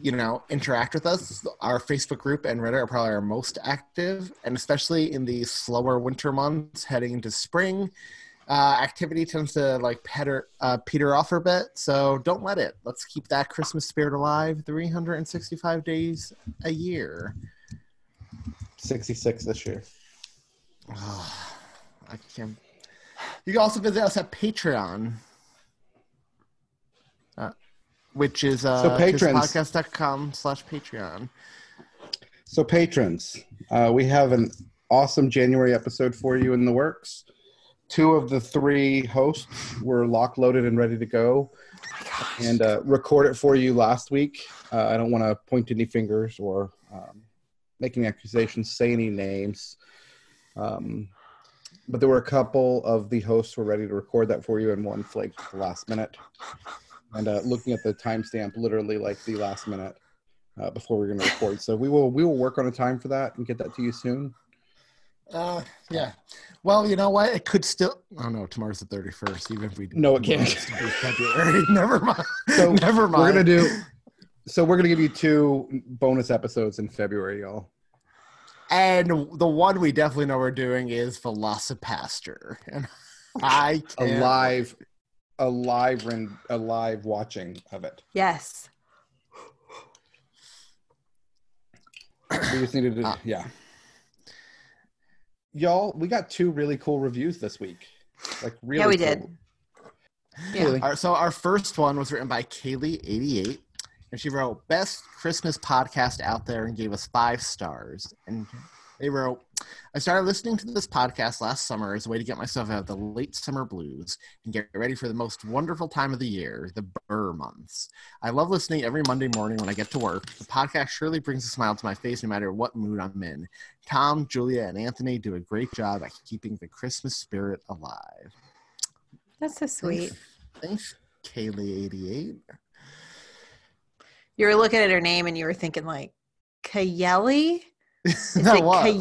you know, interact with us. Our Facebook group and Reddit are probably our most active, and especially in the slower winter months heading into spring. Uh, activity tends to like peter, uh, peter off a bit, so don't let it. Let's keep that Christmas spirit alive 365 days a year. 66 this year. Oh, I can't. You can also visit us at Patreon, which is uh, So patrons- podcast.com slash Patreon. So, patrons, uh, we have an awesome January episode for you in the works. Two of the three hosts were lock loaded and ready to go and uh, record it for you last week. Uh, I don't want to point any fingers or um, make any accusations, say any names. Um, but there were a couple of the hosts were ready to record that for you, and one flaked at the last minute. And uh, looking at the timestamp, literally like the last minute uh, before we are going to record. So we will we will work on a time for that and get that to you soon. Uh, yeah. Well, you know what? It could still. Oh no, tomorrow's the thirty first. Even if we No, it can't. <laughs> February. <laughs> Never mind. So <laughs> Never mind. We're gonna do. So we're gonna give you two bonus episodes in February, y'all. And the one we definitely know we're doing is Velocipastor, and I A can't live, a live, ren- a live watching of it. Yes. We just needed to, Ah. yeah. Y'all, we got two really cool reviews this week. Like really, yeah, we cool. did. Yeah. Really? Our, so our first one was written by Kaylee88, and she wrote "Best Christmas podcast out there" and gave us five stars. And they wrote, "I started listening to this podcast last summer as a way to get myself out of the late summer blues and get ready for the most wonderful time of the year, the Burr months. I love listening every Monday morning when I get to work. The podcast surely brings a smile to my face no matter what mood I'm in. Tom, Julia, and Anthony do a great job at keeping the Christmas spirit alive." That's so sweet. Thanks, Kaylee88. You were looking at her name and you were thinking like Kayeli? Is No, it what? Because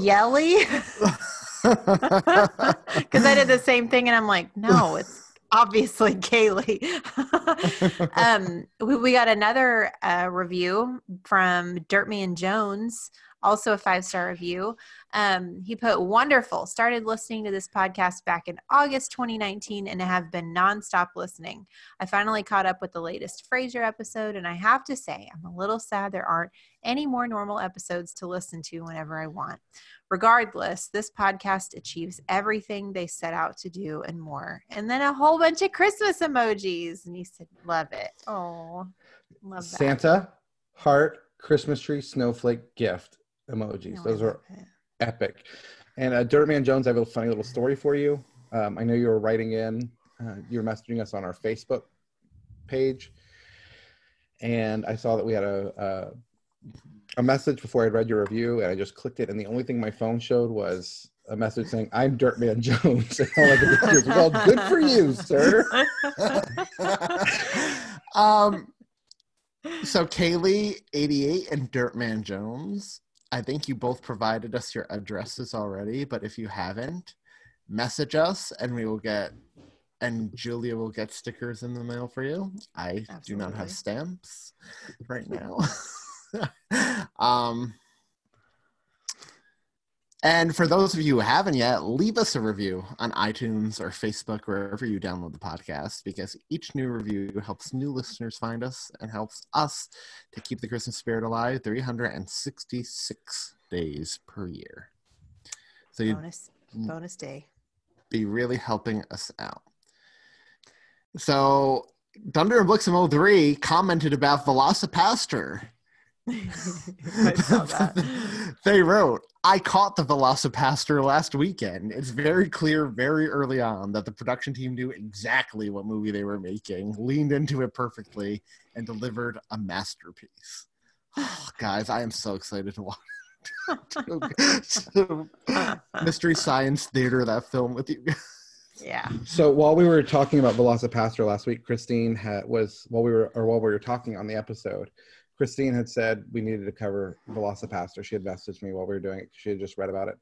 <laughs> I did the same thing and I'm like, no, it's obviously Kaylee. <laughs> um, we, we got another uh, review from Dirtman Jones, also a five star review. Um, he put wonderful. Started listening to this podcast back in August 2019 and have been nonstop listening. I finally caught up with the latest Frasier episode, and I have to say, I'm a little sad there aren't any more normal episodes to listen to whenever I want. Regardless, this podcast achieves everything they set out to do and more. And then a whole bunch of Christmas emojis. And he said, Love it. Oh, love that. Santa, heart, Christmas tree, snowflake, gift emojis. No, Those are love it. epic. And uh, Dirtman Jones, I have a funny little story for you. Um, I know you were writing in, uh, you were messaging us on our Facebook page, and I saw that we had a, a a message before I'd read your review, and I just clicked it, and the only thing my phone showed was a message saying, "I'm Dirtman Jones." <laughs> And all I could do was, well, good for you, sir. <laughs> um, so Kaylee, 88, and Dirtman Jones, I think you both provided us your addresses already, but if you haven't, message us and we will get, and Julia will get stickers in the mail for you. I do not have stamps right now. <laughs> um, and for those of you who haven't yet, leave us a review on iTunes or Facebook, wherever you download the podcast, because each new review helps new listeners find us and helps us to keep the Christmas spirit alive 366 days per year. So you'd bonus, bonus day. be really helping us out. So Thunder and Blixen 03 commented about Velocipastor. I saw <laughs> that. they wrote, I caught the Velocipastor last weekend. It's very clear very early on that the production team knew exactly what movie they were making, leaned into it perfectly, and delivered a masterpiece. Oh, guys, I am so excited to watch to <laughs> Mystery Science Theater that film with you. Yeah. So while we were talking about Velocipastor last week, Christine had was while we were or while we were talking on the episode, Christine had said we needed to cover Velocipastor. She had messaged me while we were doing it. She had just read about it,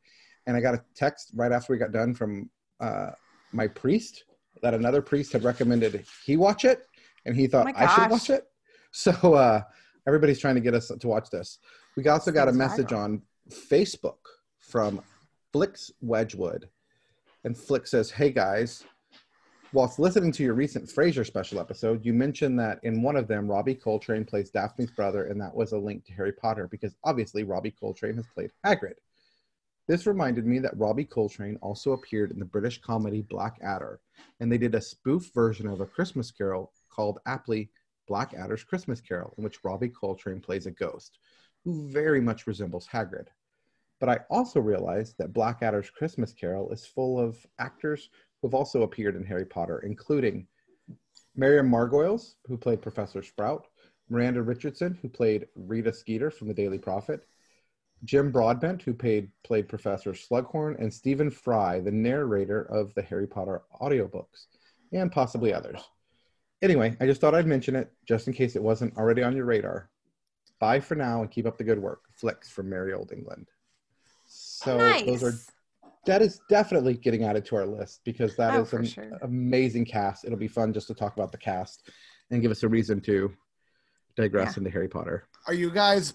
and I got a text right after we got done from uh, my priest that another priest had recommended he watch it, and he thought my I should watch it. <laughs> So uh, everybody's trying to get us to watch this. We also got a message on Facebook from Flix Wedgwood. And Flick says, Hey guys, whilst listening to your recent Frasier special episode, you mentioned that in one of them, Robbie Coltrane plays Daphne's brother, and that was a link to Harry Potter because obviously Robbie Coltrane has played Hagrid. This reminded me that Robbie Coltrane also appeared in the British comedy Blackadder, and they did a spoof version of A Christmas Carol called aptly Blackadder's Christmas Carol, in which Robbie Coltrane plays a ghost who very much resembles Hagrid. But I also realized that Blackadder's Christmas Carol is full of actors who have also appeared in Harry Potter, including Miriam Margolyes, who played Professor Sprout, Miranda Richardson, who played Rita Skeeter from The Daily Prophet, Jim Broadbent, who paid, played Professor Slughorn, and Stephen Fry, the narrator of the Harry Potter audiobooks, and possibly others. Anyway, I just thought I'd mention it just in case it wasn't already on your radar. Bye for now and keep up the good work. Flicks from Merry Old England. So those are Nice. That is definitely getting added to our list because that Oh, is an sure. amazing cast. It'll be fun just to talk about the cast and give us a reason to digress Yeah. into Harry Potter. Are you guys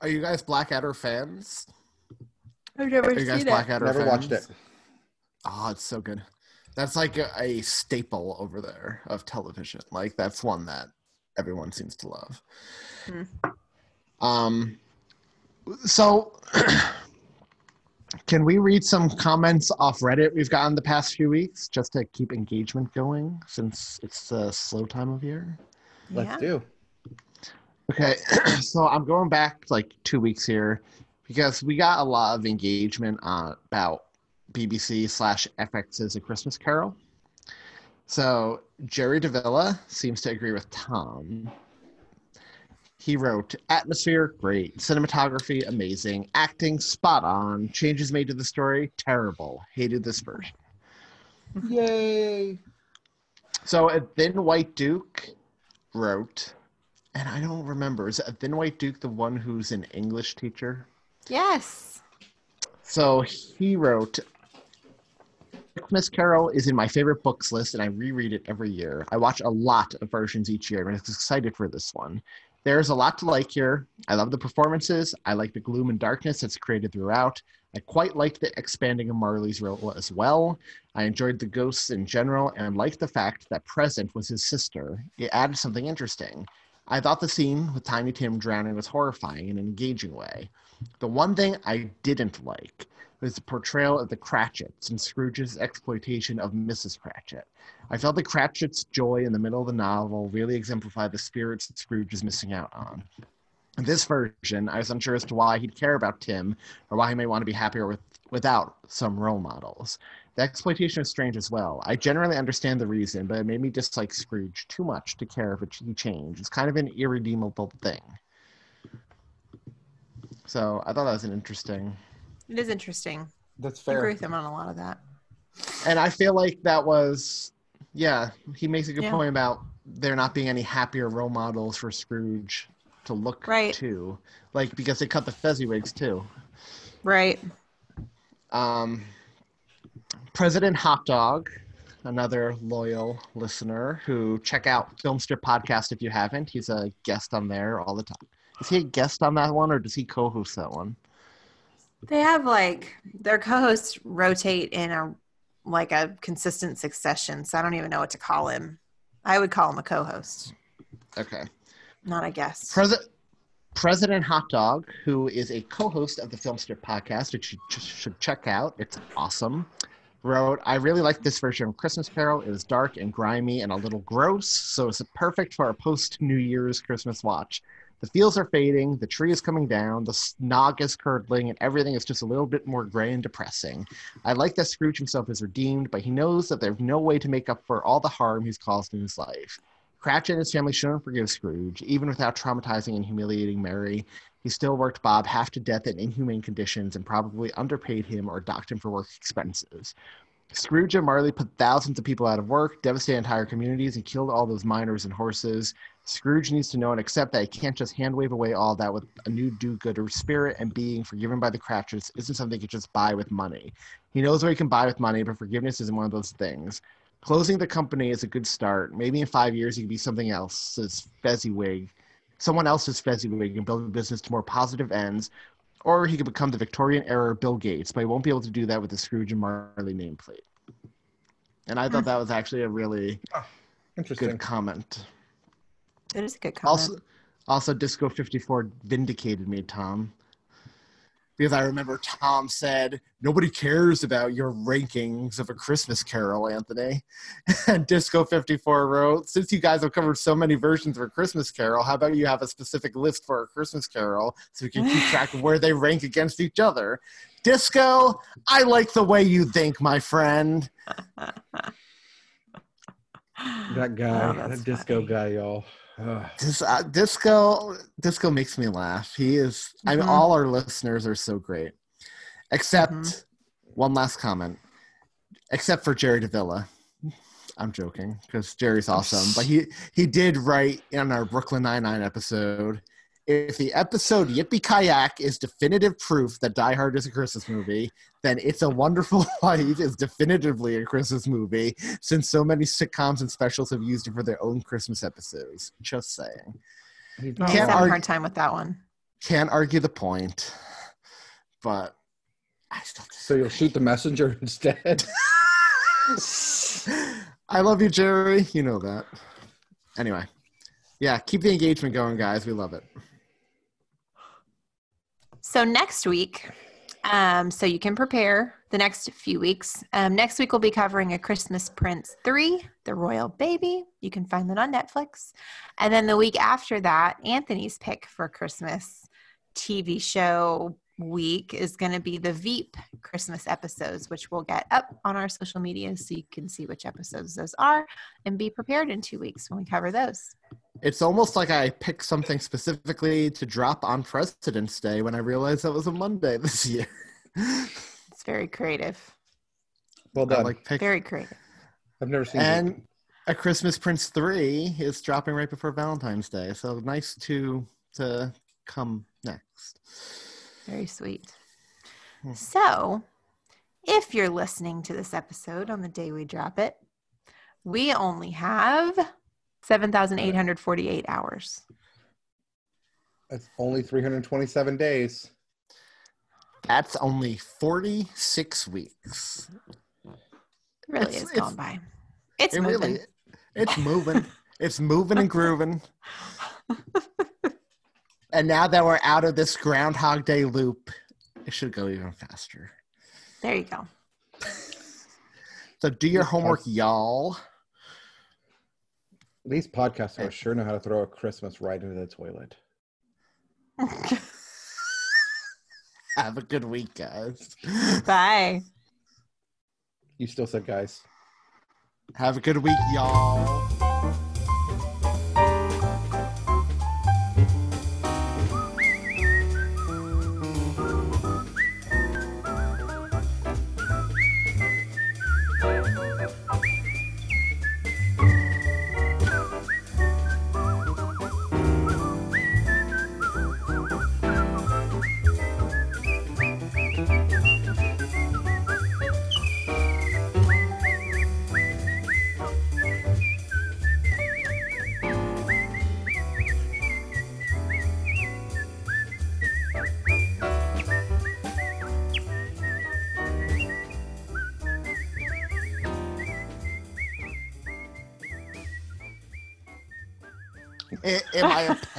are you guys Blackadder fans? I've never Are you guys Blackadder Never fans? watched it. Oh, it's so good. That's like a, a staple over there of television. Like that's one that everyone seems to love. Hmm. Um, so <clears throat> can we read some comments off Reddit we've gotten the past few weeks just to keep engagement going since it's a slow time of year? Let's do. Okay, <clears throat> so I'm going back like two weeks here because we got a lot of engagement uh, about BBC slash FX's A Christmas Carol. So Jerry Davila seems to agree with Tom. He wrote, Atmosphere, great. Cinematography, amazing. Acting, spot on. Changes made to the story, terrible. Hated this version. Yay! So a Thin White Duke wrote, and I don't remember, is a Thin White Duke the one who's an English teacher? Yes. So he wrote, Miss Carol is in my favorite books list, and I reread it every year. I watch a lot of versions each year, and I'm excited for this one. There's a lot to like here. I love the performances. I like the gloom and darkness that's created throughout. I quite liked the expanding of Marley's role as well. I enjoyed the ghosts in general and liked the fact that Present was his sister. It added something interesting. I thought the scene with Tiny Tim drowning was horrifying in an engaging way. The one thing I didn't like was the portrayal of the Cratchits and Scrooge's exploitation of Mrs. Cratchit. I felt the Cratchit's joy in the middle of the novel really exemplified the spirits that Scrooge is missing out on. In this version, I was unsure as to why he'd care about Tim or why he may want to be happier with, without some role models. The exploitation was strange as well. I generally understand the reason, but it made me dislike Scrooge too much to care if he changed. It's kind of an irredeemable thing. So I thought that was an interesting. It is interesting. That's fair. I agree with him on a lot of that. And I feel like that was, yeah, he makes a good Yeah. point about there not being any happier role models for Scrooge to look Right. to. Like, because they cut the Fezziwigs too. Right. Um, President Hot Dog, another loyal listener who check out Filmstrip podcast if you haven't. He's a guest on there all the time. Is he a guest on that one or does he co-host that one? They have like their co-hosts rotate in a like a consistent succession. So I don't even know what to call him. I would call him a co-host, Okay. not a guest. President President Hot Dog, who is a co-host of the Filmstrip podcast, which you should check out. It's awesome. Wrote, I really like this version of Christmas Carol. It was dark and grimy and a little gross, so it's perfect for our post New Year's Christmas watch. The fields are fading, the tree is coming down, the snog is curdling, and everything is just a little bit more gray and depressing. I like that Scrooge himself is redeemed, but he knows that there's no way to make up for all the harm he's caused in his life. Cratchit and his family shouldn't forgive Scrooge, even without traumatizing and humiliating Mary. He still worked Bob half to death in inhumane conditions and probably underpaid him or docked him for work expenses. Scrooge and Marley put thousands of people out of work, devastated entire communities, and killed all those miners and horses. Scrooge needs to know and accept that he can't just hand wave away all that with a new do-gooder spirit, and being forgiven by the Cratchits isn't something he can just buy with money. He knows what he can buy with money, but forgiveness isn't one of those things. Closing the company is a good start. Maybe in five years he can be something else's Fezziwig, someone else's Fezziwig, and build a business to more positive ends. Or he could become the Victorian era Bill Gates, but he won't be able to do that with the Scrooge and Marley nameplate. And I thought hmm. that was actually a really ah, Interesting. good comment. It is a good comment. Also, also Disco 54 vindicated me, Tom. Because I remember Tom said, Nobody cares about your rankings of a Christmas carol, Anthony. <laughs> And Disco 54 wrote, Since you guys have covered so many versions of a Christmas carol, how about you have a specific list for a Christmas carol so we can keep <laughs> track of where they rank against each other? Disco, I like the way you think, my friend. <laughs> That guy, Oh, that's that disco funny. guy, y'all. Dis- uh, disco disco makes me laugh. He is. I mean, Mhm. all our listeners are so great, except Mhm. one last comment. Except for Jerry Davila. I'm joking because Jerry's awesome, but he he did write in our Brooklyn Nine Nine episode. If the episode Yippie Kayak is definitive proof that Die Hard is a Christmas movie, then It's a Wonderful <laughs> Life is definitively a Christmas movie, since so many sitcoms and specials have used it for their own Christmas episodes. Just saying. I oh, Can't was having a hard time with that one. Can't argue the point, but I still So you'll shoot the messenger <laughs> instead. <laughs> I love you, Jerry. You know that. Anyway, yeah, keep the engagement going, guys. We love it. So next week, um, so you can prepare the next few weeks. Um, next week we'll be covering A Christmas Prince 3, The Royal Baby. You can find that on Netflix. And then the week after that, Anthony's pick for Christmas TV show week is going to be the Veep Christmas episodes, which we'll get up on our social media so you can see which episodes those are and be prepared in two weeks when we cover those. It's almost like I picked something specifically to drop on President's Day when I realized that was a Monday <laughs> this year. It's very creative. Well I done. like pick Very creative. I've never seen and it. a Christmas Prince three is dropping right before Valentine's Day, so nice to to come next. Very sweet. Hmm. So, if you're listening to this episode on the day we drop it, we only have 7,848 hours. That's only 327 days. That's only forty six weeks. It really It's- is it's- gone by. It's it moving. really, it's moving. it's moving and <laughs> grooving. <laughs> and now that we're out of this Groundhog Day loop, it should go even faster. There you go. So do your homework, y'all. These podcasters sure know how to throw a Christmas right into the toilet. <laughs> Have a good week, guys. Bye. You still said guys. Have a good week, y'all.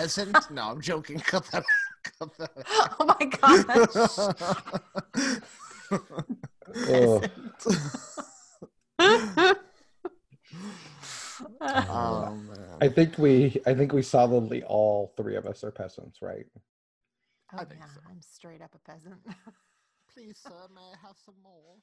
I a peasant? No, I'm joking. <laughs> Cut that. Cut that. <laughs> Oh my gosh. Ugh. <laughs> Oh. I think we I think we solidly all three of us are peasants, right? Oh, I think yeah, so. I'm straight up a peasant. Please, sir, may I have some more?